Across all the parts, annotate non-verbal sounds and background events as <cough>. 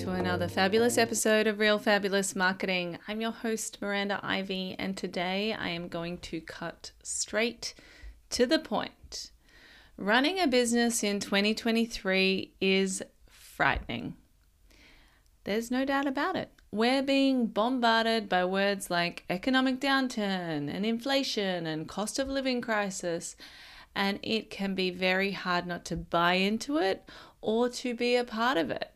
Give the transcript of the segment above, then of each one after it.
to another fabulous episode of Real Fabulous Marketing. I'm your host, Miranda Ivy, and today I am going to cut straight to the point. Running a business in 2023 is frightening. There's no doubt about it. We're being bombarded by words like economic downturn and inflation and cost of living crisis, and it can be very hard not to buy into it or to be a part of it.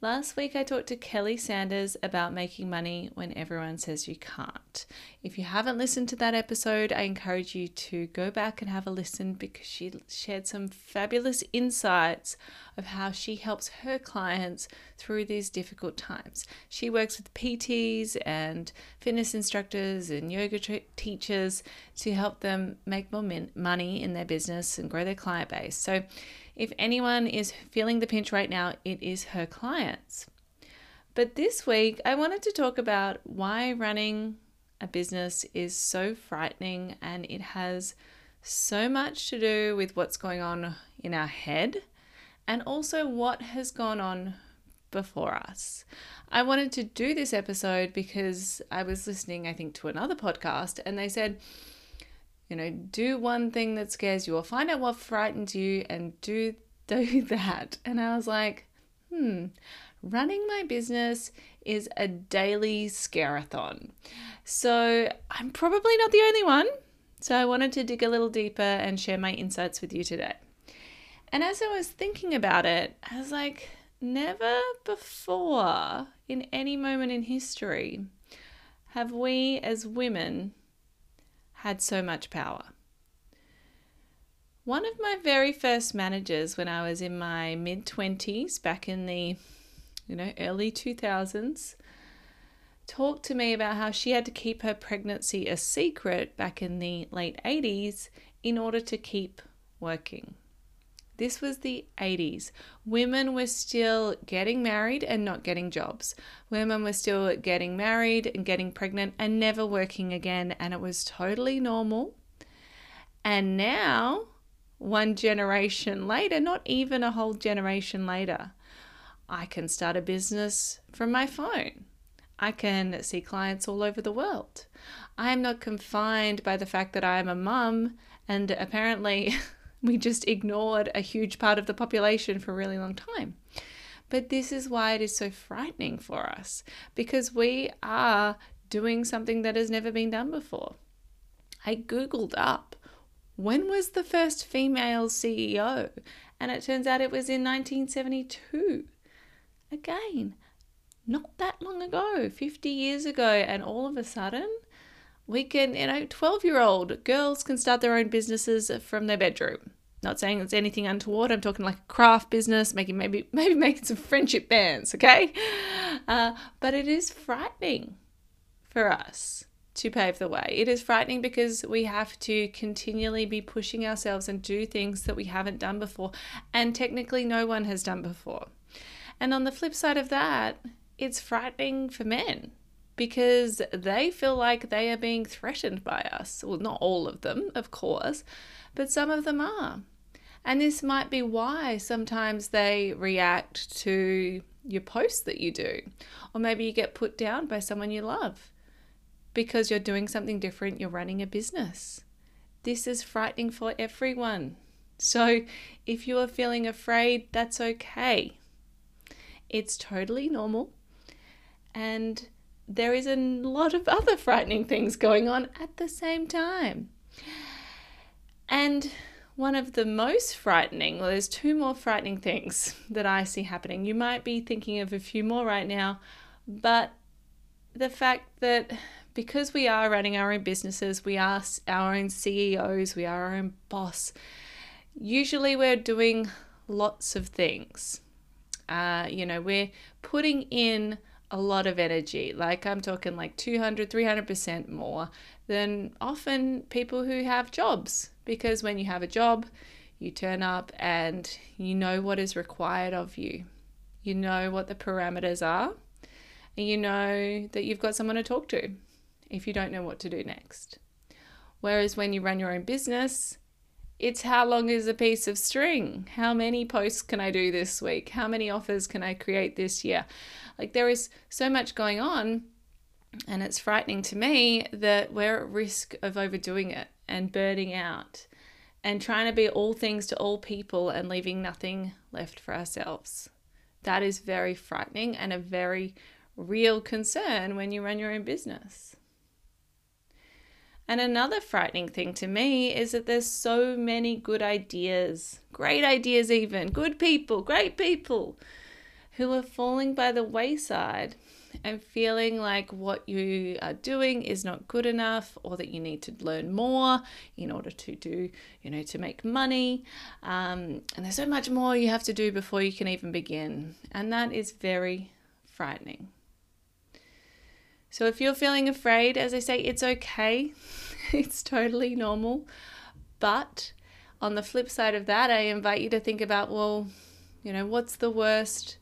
Last week, I talked to Kelly Sanders about making money when everyone says you can't. If you haven't listened to that episode, I encourage you to go back and have a listen because she shared some fabulous insights of how she helps her clients through these difficult times. She works with PTs and fitness instructors and yoga teachers to help them make more money in their business and grow their client base. So, if anyone is feeling the pinch right now, it is her clients. But this week, I wanted to talk about why running a business is so frightening and it has so much to do with what's going on in our head and also what has gone on before us. I wanted to do this episode because I was listening, I think, to another podcast and they said, you know, do one thing that scares you or find out what frightens you and do <laughs> do that. And I was like, hmm, running my business is a daily scareathon. So I'm probably not the only one. So I wanted to dig a little deeper and share my insights with you today. And as I was thinking about it, I was like, never before in any moment in history have we as women had so much power. One of my very first managers when I was in my mid 20s back in the you know early 2000s talked to me about how she had to keep her pregnancy a secret back in the late 80s in order to keep working. This was the 80s. Women were still getting married and not getting jobs. Women were still getting married and getting pregnant and never working again, and it was totally normal. And now, one generation later, not even a whole generation later, I can start a business from my phone. I can see clients all over the world. I am not confined by the fact that I am a mum, and apparently, <laughs> we just ignored a huge part of the population for a really long time. But this is why it is so frightening for us because we are doing something that has never been done before. I Googled up when was the first female CEO, and it turns out it was in 1972. Again, not that long ago, 50 years ago, and all of a sudden, we can, you know, 12 year old girls can start their own businesses from their bedroom. Not saying it's anything untoward. I'm talking like a craft business, making maybe <laughs> maybe making some friendship bands, okay? Uh, but it is frightening for us to pave the way. It is frightening because we have to continually be pushing ourselves and do things that we haven't done before, and technically no one has done before. And on the flip side of that, it's frightening for men because they feel like they are being threatened by us. Well, not all of them, of course, but some of them are. And this might be why sometimes they react to your posts that you do. Or maybe you get put down by someone you love because you're doing something different, you're running a business. This is frightening for everyone. So if you are feeling afraid, that's okay. It's totally normal. And there is a lot of other frightening things going on at the same time. And one of the most frightening, well, there's two more frightening things that I see happening. You might be thinking of a few more right now, but the fact that because we are running our own businesses, we are our own CEOs, we are our own boss, usually we're doing lots of things. Uh, you know, we're putting in a lot of energy. Like I'm talking like 200, 300% more than often people who have jobs. Because when you have a job, you turn up and you know what is required of you. You know what the parameters are, and you know that you've got someone to talk to if you don't know what to do next. Whereas when you run your own business, It's how long is a piece of string? How many posts can I do this week? How many offers can I create this year? Like there is so much going on, and it's frightening to me that we're at risk of overdoing it and burning out and trying to be all things to all people and leaving nothing left for ourselves. That is very frightening and a very real concern when you run your own business. And another frightening thing to me is that there's so many good ideas, great ideas, even good people, great people who are falling by the wayside and feeling like what you are doing is not good enough or that you need to learn more in order to do, you know, to make money. Um, and there's so much more you have to do before you can even begin. And that is very frightening. So if you're feeling afraid, as I say, it's okay. <laughs> it's totally normal. But on the flip side of that, I invite you to think about well, you know, what's the worst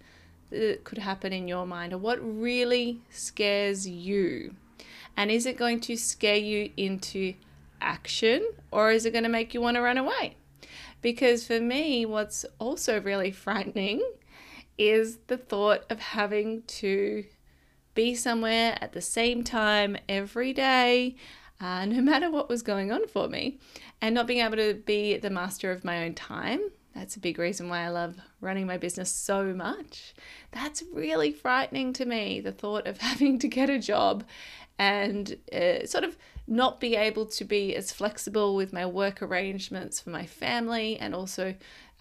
that could happen in your mind or what really scares you? And is it going to scare you into action or is it going to make you want to run away? Because for me, what's also really <laughs> frightening is the thought of having to be somewhere at the same time every day, uh, no <laughs> matter what was going on for me, and not being able to be the master of my own time. That's a big reason why I love running my business so much. That's really frightening to me, the thought of <laughs> having to get a job and uh, sort of not be able to be as flexible with my work arrangements for my family and also,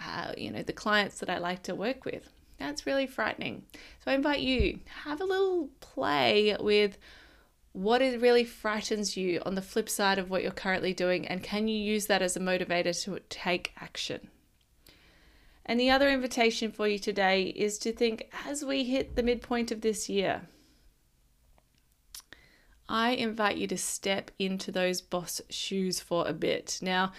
uh, you know, the clients that I like to work with. That's really frightening. So I invite you have a little play with what it really frightens you on the flip side of what you're currently doing and can you use that as a motivator to take action. And the other invitation for you today is to think as we hit the midpoint of this year, I invite you to step into those boss shoes for a bit. Now,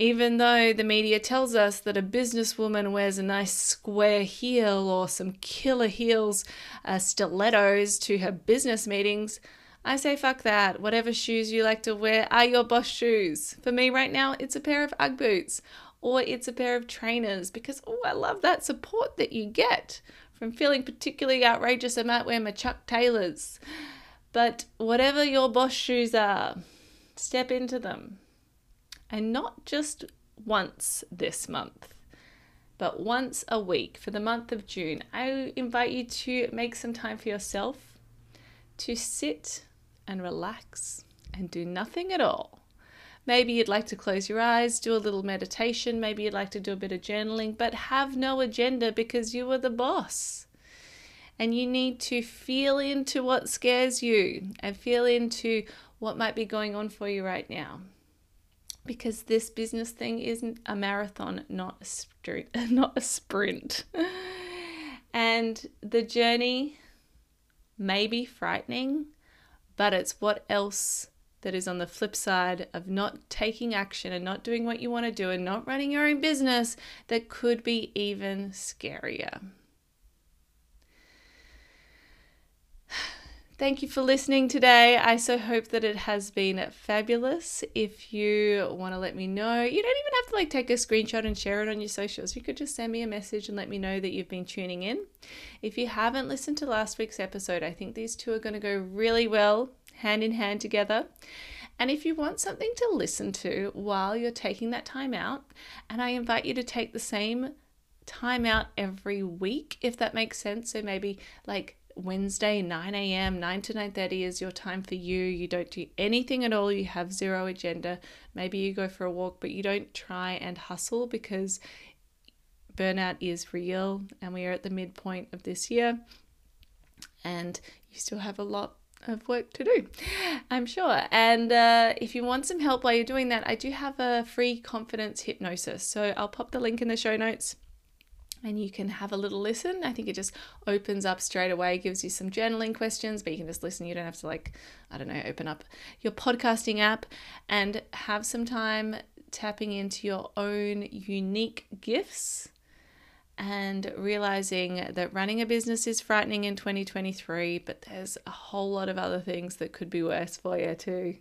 even though the media tells us that a businesswoman wears a nice square heel or some killer heels, uh, stilettos to her business meetings, I say fuck that. Whatever shoes you like to wear are your boss shoes. For me right now, it's a pair of Ugg boots or it's a pair of trainers because, oh, I love that support that you get from feeling particularly outrageous. I might wear my Chuck Taylors. But whatever your boss shoes are, step into them and not just once this month, but once a week for the month of June. I invite you to make some time for yourself to sit and relax and do nothing at all. Maybe you'd like to close your eyes, do a little meditation, maybe you'd like to do a bit of journaling, but have no agenda because you are the boss. And you need to feel into what scares you and feel into what might be going on for you right now because this business thing isn't a marathon, not a sprint, <laughs> not a sprint. and the journey may be frightening, but it's what else that is on the flip side of not taking action and not doing what you want to do and not running your own business that could be even scarier. Thank you for listening today. I so hope that it has been fabulous. If you want to let me know, you don't even have to like take a screenshot and share it on your socials. You could just send me a message and let me know that you've been tuning in. If you haven't listened to last week's episode, I think these two are going to go really well hand in hand together. And if you want something to listen to while you're taking that time out, and I invite you to take the same time out every week, if that makes sense. So maybe like Wednesday, 9 a.m., 9 to 9.30 is your time for you. You don't do anything at all. You have zero agenda. Maybe you go for a walk, but you don't try and hustle because burnout is real and we are at the midpoint of this year and you still have a lot of work to do, I'm sure. And uh, if you want some help while you're doing that, I do have a free confidence hypnosis. So I'll pop the link in the show notes and you can have a little listen. I think it just opens up straight away, gives you some journaling questions, but you can just listen. You don't have to, like, I don't know, open up your podcasting app and have some time tapping into your own unique gifts and realizing that running a business is frightening in 2023, but there's a whole lot of other things that could be worse for you too.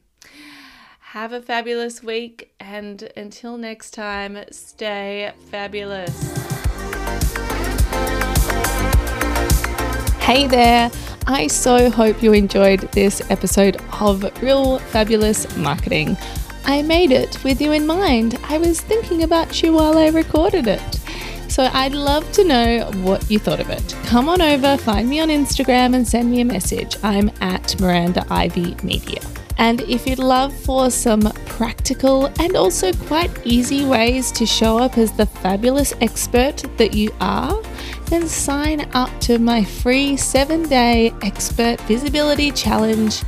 Have a fabulous week, and until next time, stay fabulous. Hey there! I so hope you enjoyed this episode of Real Fabulous Marketing. I made it with you in mind. I was thinking about you while I recorded it. So I'd love to know what you thought of it. Come on over, find me on Instagram, and send me a message. I'm at Miranda Ivy Media. And if you'd love for some practical and also quite easy ways to show up as the fabulous expert that you are, then sign up to my free seven day expert visibility challenge.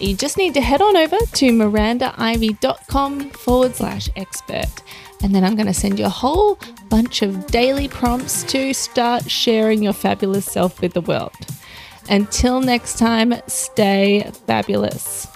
You just need to head on over to mirandaivy.com forward slash expert. And then I'm going to send you a whole bunch of daily prompts to start sharing your fabulous self with the world. Until next time, stay fabulous.